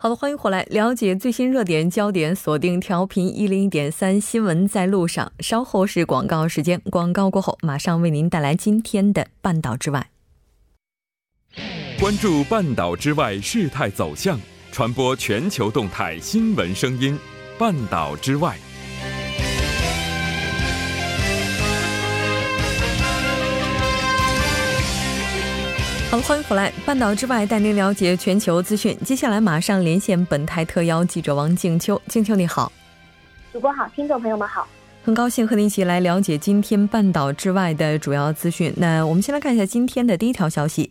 好的，欢迎回来，了解最新热点焦点，锁定调频一零一点三新闻在路上。稍后是广告时间，广告过后马上为您带来今天的半岛之外。关注半岛之外事态走向，传播全球动态新闻声音。半岛之外。好，欢迎回来，半岛之外带您了解全球资讯。接下来马上连线本台特邀记者王静秋，静秋你好，主播好，听众朋友们好，很高兴和您一起来了解今天半岛之外的主要资讯。那我们先来看一下今天的第一条消息，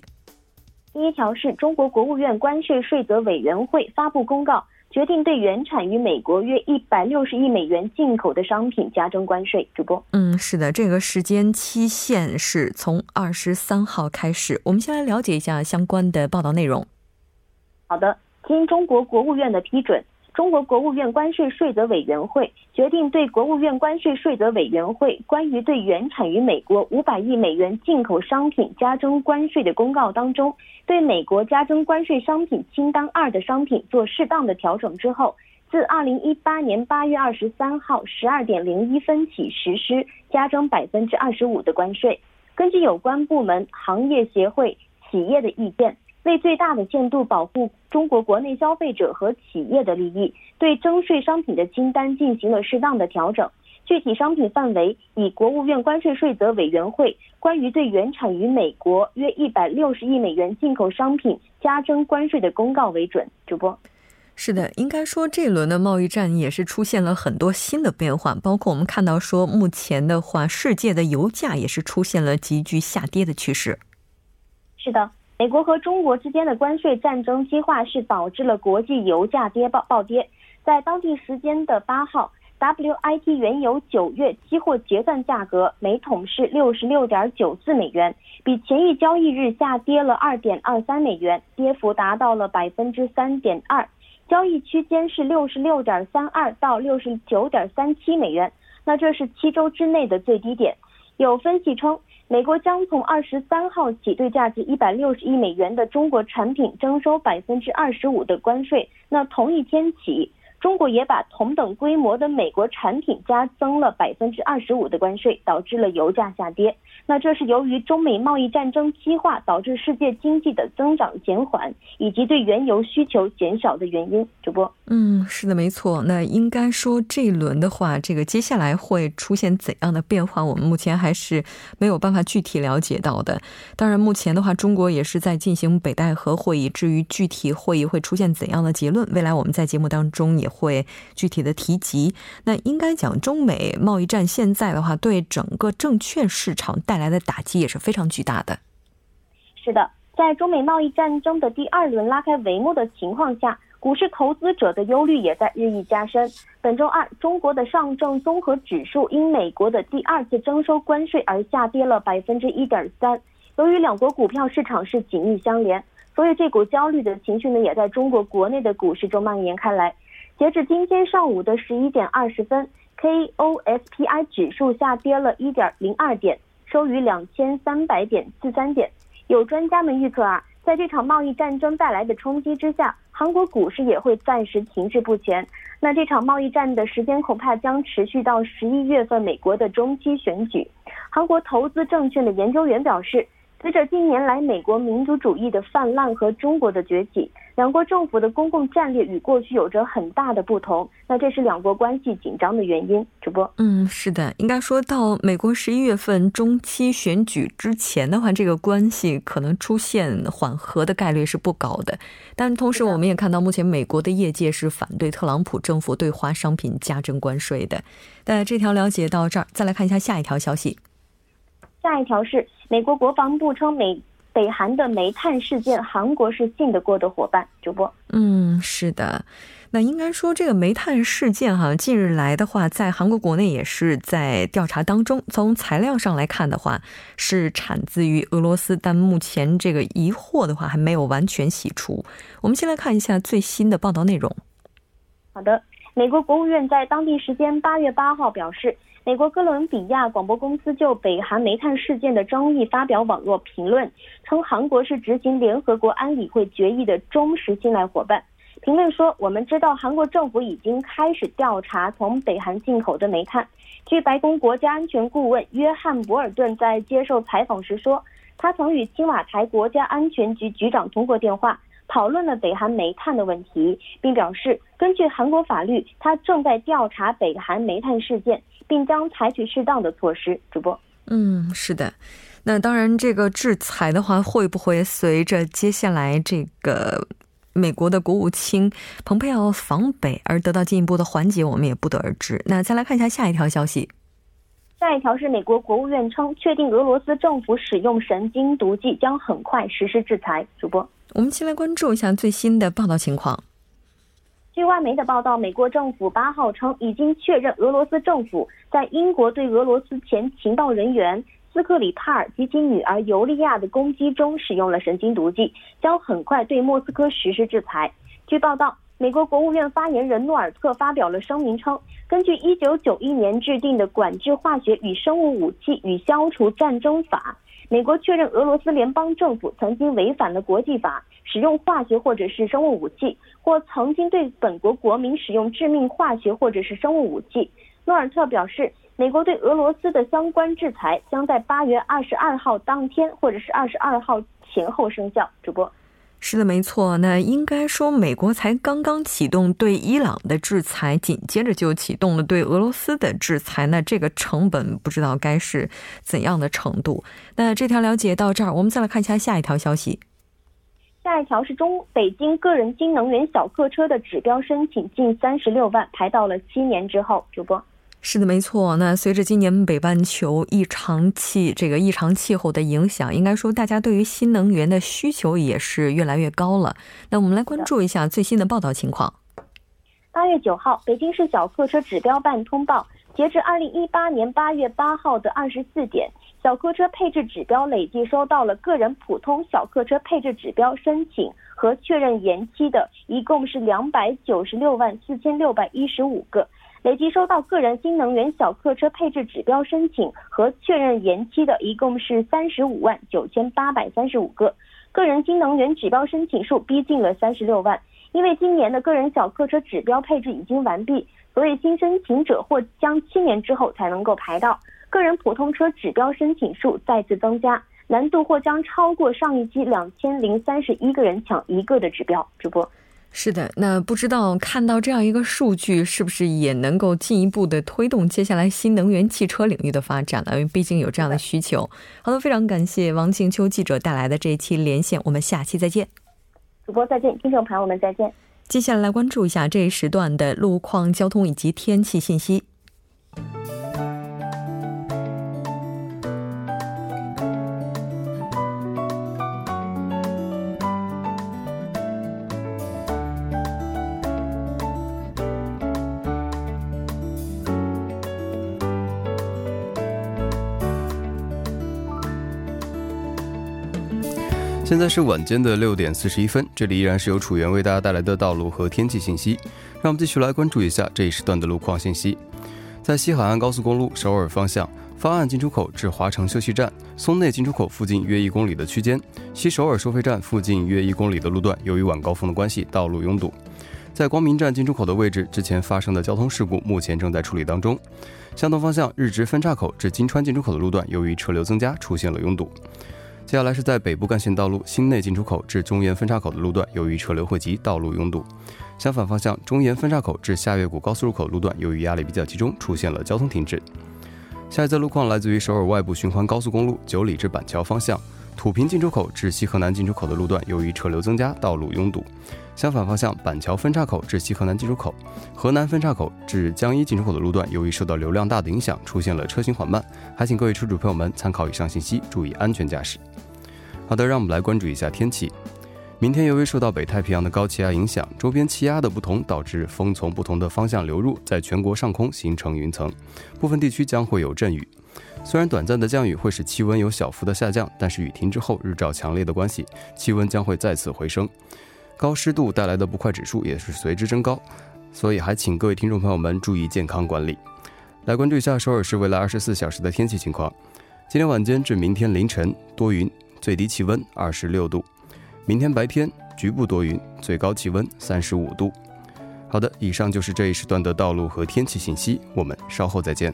第一条是中国国务院关税税则委员会发布公告。决定对原产于美国约一百六十亿美元进口的商品加征关税。主播，嗯，是的，这个时间期限是从二十三号开始。我们先来了解一下相关的报道内容。好的，经中国国务院的批准。中国国务院关税税则委员会决定对国务院关税税则委员会关于对原产于美国五百亿美元进口商品加征关税的公告当中，对美国加征关税商品清单二的商品做适当的调整之后，自二零一八年八月二十三号十二点零一分起实施加征百分之二十五的关税。根据有关部门、行业协会、企业的意见。为最大的限度保护中国国内消费者和企业的利益，对征税商品的清单进行了适当的调整。具体商品范围以国务院关税税则委员会关于对原产于美国约一百六十亿美元进口商品加征关税的公告为准。主播，是的，应该说这一轮的贸易战也是出现了很多新的变化，包括我们看到说目前的话，世界的油价也是出现了急剧下跌的趋势。是的。美国和中国之间的关税战争激化是导致了国际油价跌暴暴跌。在当地时间的八号，WIT 原油九月期货结算价格每桶是六十六点九四美元，比前一交易日下跌了二点二三美元，跌幅达到了百分之三点二。交易区间是六十六点三二到六十九点三七美元，那这是七周之内的最低点。有分析称。美国将从二十三号起对价值一百六十亿美元的中国产品征收百分之二十五的关税。那同一天起。中国也把同等规模的美国产品加增了百分之二十五的关税，导致了油价下跌。那这是由于中美贸易战争激化导致世界经济的增长减缓，以及对原油需求减少的原因。主播，嗯，是的，没错。那应该说这一轮的话，这个接下来会出现怎样的变化，我们目前还是没有办法具体了解到的。当然，目前的话，中国也是在进行北戴河会议，至于具体会议会出现怎样的结论，未来我们在节目当中也。会具体的提及，那应该讲中美贸易战现在的话，对整个证券市场带来的打击也是非常巨大的。是的，在中美贸易战争的第二轮拉开帷幕的情况下，股市投资者的忧虑也在日益加深。本周二，中国的上证综合指数因美国的第二次征收关税而下跌了百分之一点三。由于两国股票市场是紧密相连，所以这股焦虑的情绪呢，也在中国国内的股市中蔓延开来。截至今天上午的十一点二十分，KOSPI 指数下跌了一点零二点，收于两千三百点四三点。有专家们预测啊，在这场贸易战争带来的冲击之下，韩国股市也会暂时停滞不前。那这场贸易战的时间恐怕将持续到十一月份美国的中期选举。韩国投资证券的研究员表示。随着近年来美国民族主义的泛滥和中国的崛起，两国政府的公共战略与过去有着很大的不同。那这是两国关系紧张的原因。主播，嗯，是的，应该说到美国十一月份中期选举之前的话，这个关系可能出现缓和的概率是不高的。但同时，我们也看到目前美国的业界是反对特朗普政府对华商品加征关税的。那这条了解到这儿，再来看一下下一条消息。下一条是美国国防部称美北韩的煤炭事件，韩国是信得过的伙伴。主播，嗯，是的。那应该说，这个煤炭事件哈，近日来的话，在韩国国内也是在调查当中。从材料上来看的话，是产自于俄罗斯，但目前这个疑惑的话还没有完全洗除。我们先来看一下最新的报道内容。好的，美国国务院在当地时间八月八号表示，美国哥伦比亚广播公司就北韩煤炭事件的争议发表网络评论，称韩国是执行联合国安理会决议的忠实信赖伙伴。评论说：“我们知道韩国政府已经开始调查从北韩进口的煤炭。”据白宫国家安全顾问约翰·博尔顿在接受采访时说，他曾与青瓦台国家安全局局长通过电话，讨论了北韩煤炭的问题，并表示根据韩国法律，他正在调查北韩煤炭事件，并将采取适当的措施。主播，嗯，是的。那当然，这个制裁的话，会不会随着接下来这个？美国的国务卿蓬佩奥访北而得到进一步的缓解，我们也不得而知。那再来看一下下一条消息。下一条是美国国务院称，确定俄罗斯政府使用神经毒剂，将很快实施制裁。主播，我们先来关注一下最新的报道情况。据外媒的报道，美国政府八号称，已经确认俄罗斯政府在英国对俄罗斯前情报人员。斯克里帕尔及其女儿尤利亚的攻击中使用了神经毒剂，将很快对莫斯科实施制裁。据报道，美国国务院发言人诺尔特发表了声明称，根据1991年制定的《管制化学与生物武器与消除战争法》，美国确认俄罗斯联邦政府曾经违反了国际法，使用化学或者是生物武器，或曾经对本国国民使用致命化学或者是生物武器。诺尔特表示。美国对俄罗斯的相关制裁将在八月二十二号当天或者是二十二号前后生效。主播，是的，没错。那应该说，美国才刚刚启动对伊朗的制裁，紧接着就启动了对俄罗斯的制裁。那这个成本不知道该是怎样的程度。那这条了解到这儿，我们再来看一下下一条消息。下一条是中北京个人新能源小客车的指标申请近三十六万，排到了七年之后。主播。是的，没错。那随着今年北半球异常气这个异常气候的影响，应该说大家对于新能源的需求也是越来越高了。那我们来关注一下最新的报道情况。八月九号，北京市小客车指标办通报，截至二零一八年八月八号的二十四点，小客车配置指标累计收到了个人普通小客车配置指标申请和确认延期的，一共是两百九十六万四千六百一十五个。累计收到个人新能源小客车配置指标申请和确认延期的，一共是三十五万九千八百三十五个。个人新能源指标申请数逼近了三十六万。因为今年的个人小客车指标配置已经完毕，所以新申请者或将七年之后才能够排到。个人普通车指标申请数再次增加，难度或将超过上一期两千零三十一个人抢一个的指标。主播。是的，那不知道看到这样一个数据，是不是也能够进一步的推动接下来新能源汽车领域的发展了？因为毕竟有这样的需求。好的，非常感谢王静秋记者带来的这一期连线，我们下期再见。主播再见，听众朋友们再见。接下来来关注一下这一时段的路况、交通以及天气信息。现在是晚间的六点四十一分，这里依然是由楚源为大家带来的道路和天气信息。让我们继续来关注一下这一时段的路况信息。在西海岸高速公路首尔方向，方岸进出口至华城休息站、松内进出口附近约一公里的区间，西首尔收费站附近约一公里的路段，由于晚高峰的关系，道路拥堵。在光明站进出口的位置，之前发生的交通事故目前正在处理当中。相同方向日直分岔口至金川进出口的路段，由于车流增加，出现了拥堵。接下来是在北部干线道路新内进出口至中原分岔口的路段，由于车流汇集，道路拥堵。相反方向中原分岔口至下月谷高速入口路段，由于压力比较集中，出现了交通停滞。下一则路况来自于首尔外部循环高速公路九里至板桥方向土平进出口至西河南进出口的路段，由于车流增加，道路拥堵。相反方向板桥分岔口至西河南进出口、河南分岔口至江一进出口的路段，由于受到流量大的影响，出现了车行缓慢。还请各位车主朋友们参考以上信息，注意安全驾驶。好的，让我们来关注一下天气。明天由于受到北太平洋的高气压影响，周边气压的不同，导致风从不同的方向流入，在全国上空形成云层，部分地区将会有阵雨。虽然短暂的降雨会使气温有小幅的下降，但是雨停之后日照强烈的关系，气温将会再次回升。高湿度带来的不快指数也是随之增高，所以还请各位听众朋友们注意健康管理。来关注一下首尔市未来二十四小时的天气情况。今天晚间至明天凌晨多云，最低气温二十六度。明天白天局部多云，最高气温三十五度。好的，以上就是这一时段的道路和天气信息，我们稍后再见。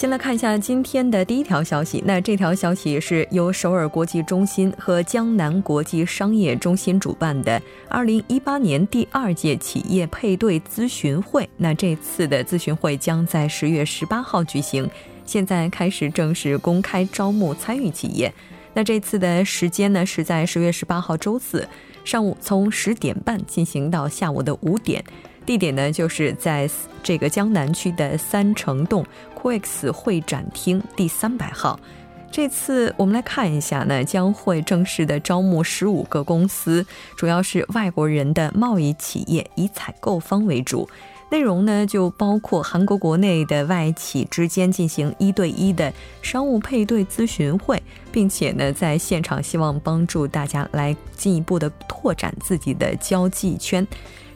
先来看一下今天的第一条消息。那这条消息是由首尔国际中心和江南国际商业中心主办的2018年第二届企业配对咨询会。那这次的咨询会将在十月十八号举行，现在开始正式公开招募参与企业。那这次的时间呢是在十月十八号周四上午从十点半进行到下午的五点。地点呢，就是在这个江南区的三城洞 QX 会展厅第三百号。这次我们来看一下呢，将会正式的招募十五个公司，主要是外国人的贸易企业，以采购方为主。内容呢，就包括韩国国内的外企之间进行一对一的商务配对咨询会，并且呢，在现场希望帮助大家来进一步的拓展自己的交际圈。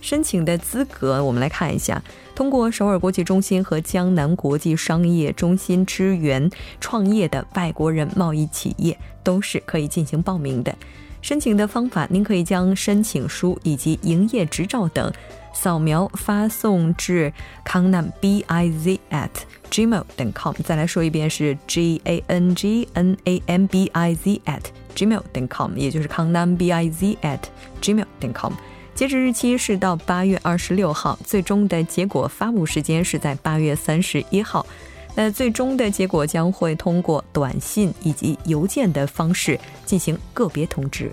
申请的资格，我们来看一下。通过首尔国际中心和江南国际商业中心支援创业的外国人贸易企业，都是可以进行报名的。申请的方法，您可以将申请书以及营业执照等扫描发送至康南 b i z at gmail 点 com。再来说一遍，是 g a n g n a m b i z at gmail 点 com，也就是康南 b i z at gmail 点 com。截止日期是到八月二十六号，最终的结果发布时间是在八月三十一号。那最终的结果将会通过短信以及邮件的方式进行个别通知。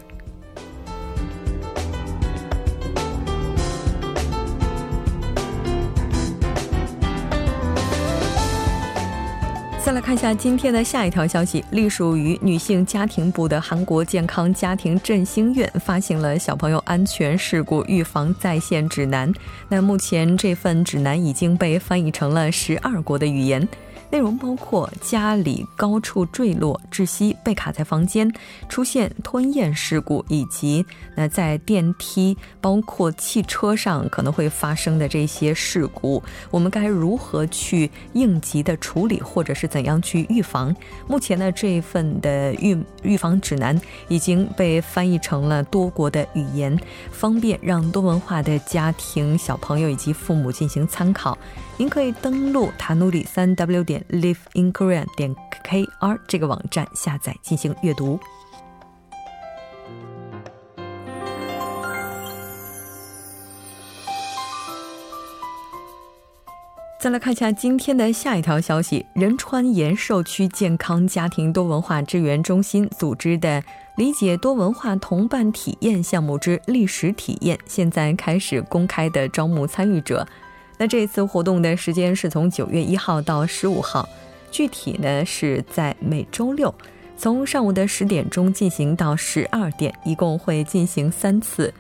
看一下今天的下一条消息，隶属于女性家庭部的韩国健康家庭振兴院发行了小朋友安全事故预防在线指南。那目前这份指南已经被翻译成了十二国的语言。内容包括家里高处坠落窒息、被卡在房间、出现吞咽事故，以及那在电梯、包括汽车上可能会发生的这些事故，我们该如何去应急的处理，或者是怎样去预防？目前呢，这一份的预预防指南已经被翻译成了多国的语言，方便让多文化的家庭、小朋友以及父母进行参考。您可以登录塔努里三 w 点 liveinkorean 点 kr 这个网站下载进行阅读。再来看一下今天的下一条消息：仁川延寿区健康家庭多文化支援中心组织的“理解多文化同伴体验”项目之历史体验，现在开始公开的招募参与者。那这次活动的时间是从九月一号到十五号，具体呢是在每周六，从上午的十点钟进行到十二点，一共会进行三次。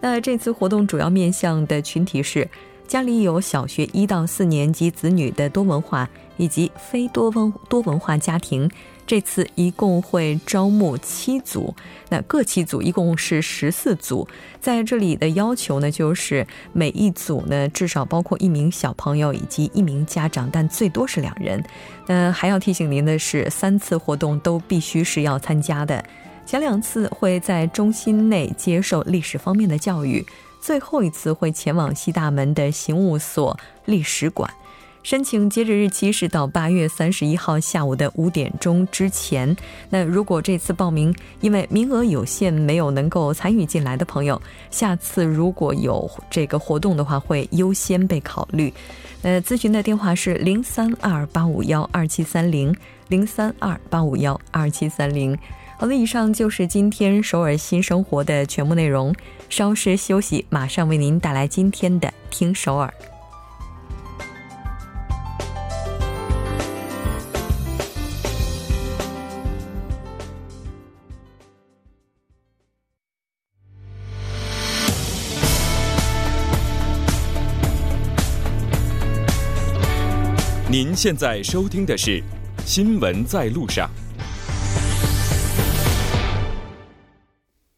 那这次活动主要面向的群体是家里有小学一到四年级子女的多文化以及非多文多文化家庭。这次一共会招募七组，那各七组一共是十四组。在这里的要求呢，就是每一组呢至少包括一名小朋友以及一名家长，但最多是两人。那，还要提醒您的是，三次活动都必须是要参加的。前两次会在中心内接受历史方面的教育。最后一次会前往西大门的刑务所历史馆。申请截止日期是到八月三十一号下午的五点钟之前。那如果这次报名因为名额有限没有能够参与进来的朋友，下次如果有这个活动的话，会优先被考虑。呃，咨询的电话是零三二八五幺二七三零零三二八五幺二七三零。好的，以上就是今天首尔新生活的全部内容。稍事休息，马上为您带来今天的听首尔。您现在收听的是《新闻在路上》。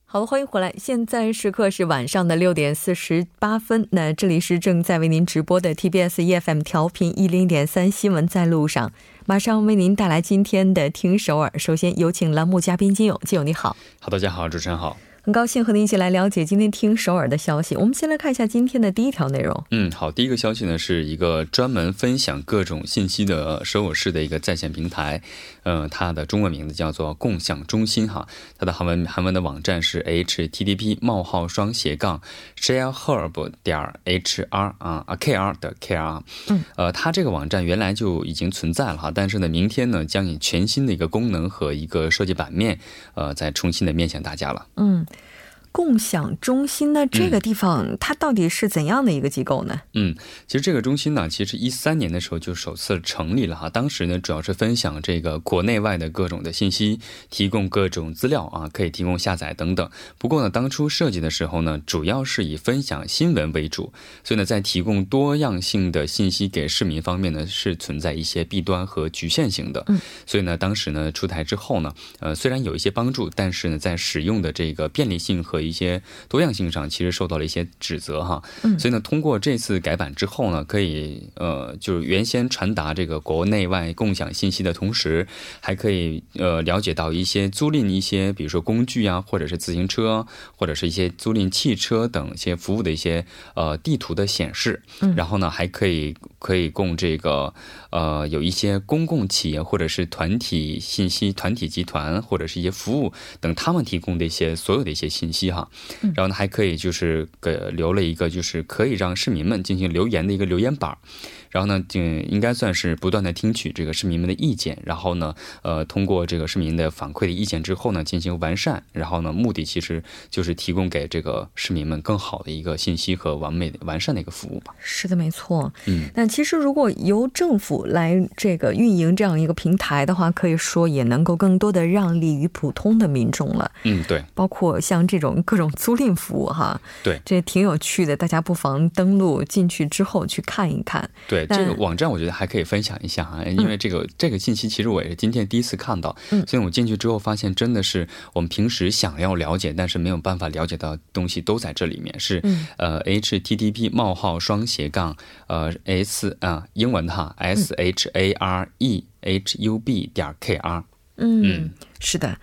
好，欢迎回来。现在时刻是晚上的六点四十八分。那这里是正在为您直播的 TBS EFM 调频一零点三《新闻在路上》，马上为您带来今天的听首尔。首先有请栏目嘉宾金勇，金勇你好。好，大家好，主持人好。很高兴和您一起来了解今天听首尔的消息。我们先来看一下今天的第一条内容。嗯，好，第一个消息呢是一个专门分享各种信息的首尔市的一个在线平台。呃，它的中文名字叫做共享中心哈。它的韩文韩文的网站是 http: 冒号双斜杠 shareherb 点 hr 啊啊 kr 的 kr。嗯，呃，它这个网站原来就已经存在了哈，但是呢，明天呢将以全新的一个功能和一个设计版面，呃，再重新的面向大家了。嗯。共享中心呢？这个地方它到底是怎样的一个机构呢？嗯，其实这个中心呢，其实一三年的时候就首次成立了哈。当时呢，主要是分享这个国内外的各种的信息，提供各种资料啊，可以提供下载等等。不过呢，当初设计的时候呢，主要是以分享新闻为主，所以呢，在提供多样性的信息给市民方面呢，是存在一些弊端和局限性的。嗯，所以呢，当时呢出台之后呢，呃，虽然有一些帮助，但是呢，在使用的这个便利性和一些多样性上，其实受到了一些指责哈，嗯，所以呢，通过这次改版之后呢，可以呃，就是原先传达这个国内外共享信息的同时，还可以呃了解到一些租赁一些，比如说工具啊，或者是自行车，或者是一些租赁汽车等一些服务的一些呃地图的显示，嗯，然后呢，还可以可以供这个呃有一些公共企业或者是团体信息团体集团或者是一些服务等他们提供的一些所有的一些信息哈。然后呢，还可以就是给留了一个，就是可以让市民们进行留言的一个留言板。然后呢，就应该算是不断的听取这个市民们的意见，然后呢，呃，通过这个市民的反馈的意见之后呢，进行完善。然后呢，目的其实就是提供给这个市民们更好的一个信息和完美的完善的一个服务吧。是的，没错。嗯，那其实如果由政府来这个运营这样一个平台的话，可以说也能够更多的让利于普通的民众了。嗯，对。包括像这种各种租赁服务哈，对，这挺有趣的，大家不妨登录进去之后去看一看。对。这个网站我觉得还可以分享一下啊，因为这个这个信息其实我也是今天第一次看到，所以我进去之后发现真的是我们平时想要了解但是没有办法了解到东西都在这里面，是呃 http 冒号双斜杠呃 s 啊英文哈 s h a r e h u b 点 k r 嗯。是的。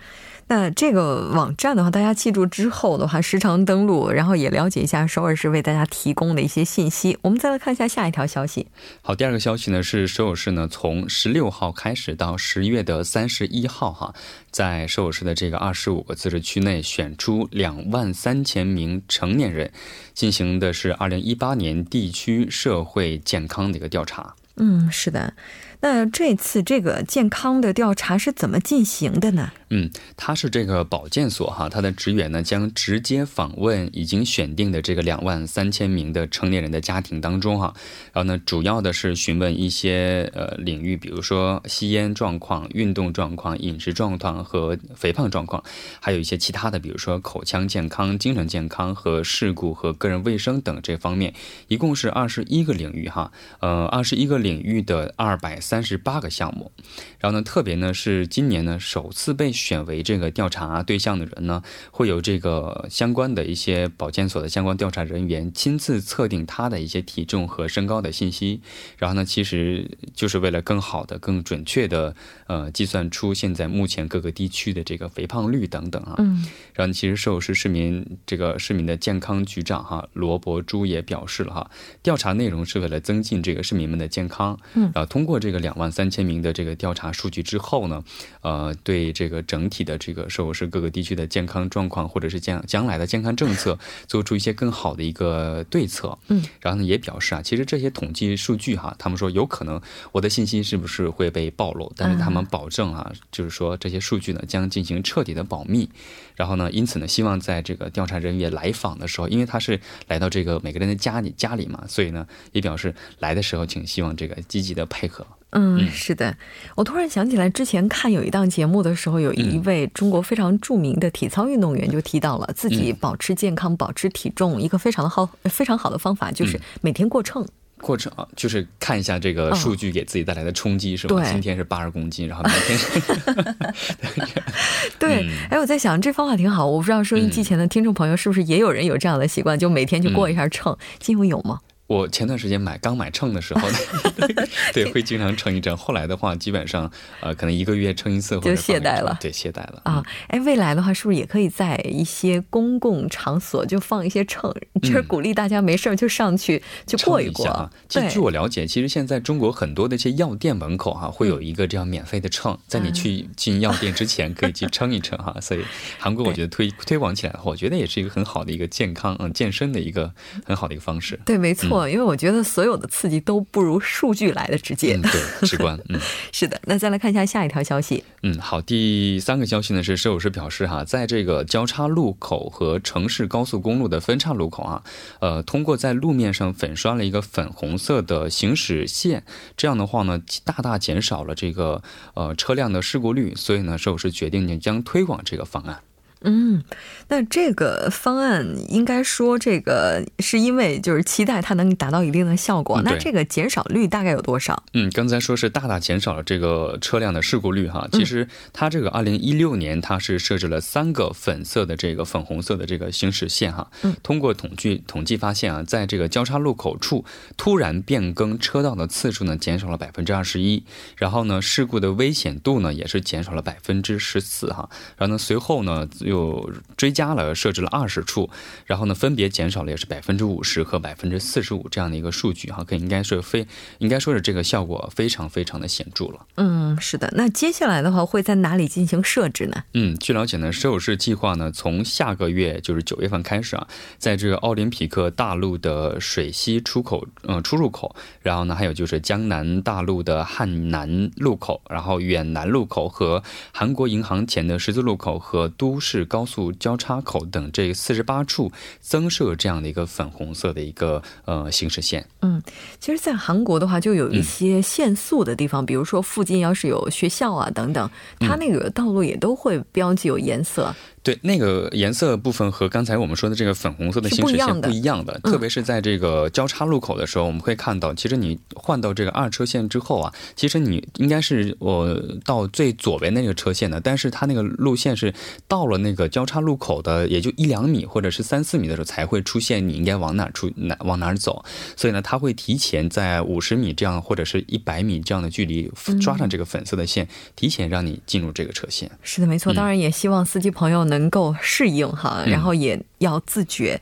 那这个网站的话，大家记住之后的话，时常登录，然后也了解一下首尔市为大家提供的一些信息。我们再来看一下下一条消息。好，第二个消息呢是首尔市呢从十六号开始到十月的三十一号哈，在首尔市的这个二十五个自治区内选出两万三千名成年人，进行的是二零一八年地区社会健康的一个调查。嗯，是的。那这次这个健康的调查是怎么进行的呢？嗯，他是这个保健所哈，他的职员呢将直接访问已经选定的这个两万三千名的成年人的家庭当中哈，然后呢，主要的是询问一些呃领域，比如说吸烟状况、运动状况、饮食状况和肥胖状况，还有一些其他的，比如说口腔健康、精神健康和事故和个人卫生等这方面，一共是二十一个领域哈，呃，二十一个领域的二百。三十八个项目，然后呢，特别呢是今年呢首次被选为这个调查对象的人呢，会有这个相关的一些保健所的相关调查人员亲自测定他的一些体重和身高的信息，然后呢，其实就是为了更好的、更准确的呃计算出现在目前各个地区的这个肥胖率等等啊。嗯，然后其实寿市市民这个市民的健康局长哈罗伯朱也表示了哈，调查内容是为了增进这个市民们的健康。嗯，啊，通过这个两万三千名的这个调查数据之后呢，呃，对这个整体的这个寿市各个地区的健康状况或者是将将来的健康政策 做出一些更好的一个对策。嗯，然后呢也表示啊，其实这些统计数据哈，他们说有可能我的信息是不是会被暴露，但是他们保证啊，就是说这些数据呢将进行彻底的保密。然后呢，因此呢，希望在这个调查人员来访的时候，因为他是来到这个每个人的家里家里嘛，所以呢，也表示来的时候，请希望这个积极的配合。嗯，是的，我突然想起来，之前看有一档节目的时候，有一位中国非常著名的体操运动员就提到了自己保持健康、保持体重一个非常的好、非常好的方法，就是每天过秤。过秤啊，就是看一下这个数据给自己带来的冲击，是吧？今天是八十公斤，然后明天是。对，哎，我在想这方法挺好，我不知道收音机前的听众朋友是不是也有人有这样的习惯，就每天去过一下秤。金勇有吗？我前段时间买刚买秤的时候，对，会经常称一称。后来的话，基本上呃，可能一个月称一次，就懈怠了。对，懈怠了啊。哎，未来的话，是不是也可以在一些公共场所就放一些秤，就是鼓励大家没事儿就上去就过一过啊？其实据我了解，其实现在中国很多的一些药店门口哈，会有一个这样免费的秤，在你去进药店之前可以去称一称哈。所以韩国我觉得推推广起来的话，我觉得也是一个很好的一个健康嗯健身的一个很好的一个方式。对，没错。因为我觉得所有的刺激都不如数据来的直接，对，直观。嗯，是的。那再来看一下下一条消息。嗯，好，第三个消息呢是摄影师表示哈，在这个交叉路口和城市高速公路的分叉路口啊，呃，通过在路面上粉刷了一个粉红色的行驶线，这样的话呢，大大减少了这个呃车辆的事故率，所以呢，摄影师决定将推广这个方案。嗯，那这个方案应该说，这个是因为就是期待它能达到一定的效果。那这个减少率大概有多少？嗯，刚才说是大大减少了这个车辆的事故率哈。其实它这个二零一六年它是设置了三个粉色的这个粉红色的这个行驶线哈。嗯，通过统计统计发现啊，在这个交叉路口处突然变更车道的次数呢减少了百分之二十一，然后呢事故的危险度呢也是减少了百分之十四哈。然后呢随后呢又就追加了，设置了二十处，然后呢，分别减少了也是百分之五十和百分之四十五这样的一个数据哈，可应该是非应该说是这个效果非常非常的显著了。嗯，是的。那接下来的话会在哪里进行设置呢？嗯，据了解呢，首尔市计划呢从下个月就是九月份开始啊，在这个奥林匹克大陆的水西出口嗯出入口，然后呢还有就是江南大陆的汉南路口，然后远南路口和韩国银行前的十字路口和都市。高速交叉口等这四十八处增设这样的一个粉红色的一个呃行驶线。嗯，其实，在韩国的话，就有一些限速的地方，比如说附近要是有学校啊等等，它那个道路也都会标记有颜色。对，那个颜色部分和刚才我们说的这个粉红色的行驶线不一样的，特别是在这个交叉路口的时候，我们会看到，其实你换到这个二车线之后啊，其实你应该是我到最左边那个车线的，但是它那个路线是到了那个交叉路口的，也就一两米或者是三四米的时候才会出现你应该往哪出哪往哪走，所以呢，它会提前在五十米这样或者是一百米这样的距离抓上这个粉色的线，提前让你进入这个车线。是的，没错。当然也希望司机朋友能。能够适应哈，然后也要自觉。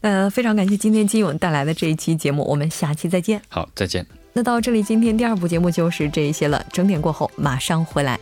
那非常感谢今天金勇带来的这一期节目，我们下期再见。好，再见。那到这里，今天第二部节目就是这一些了。整点过后马上回来。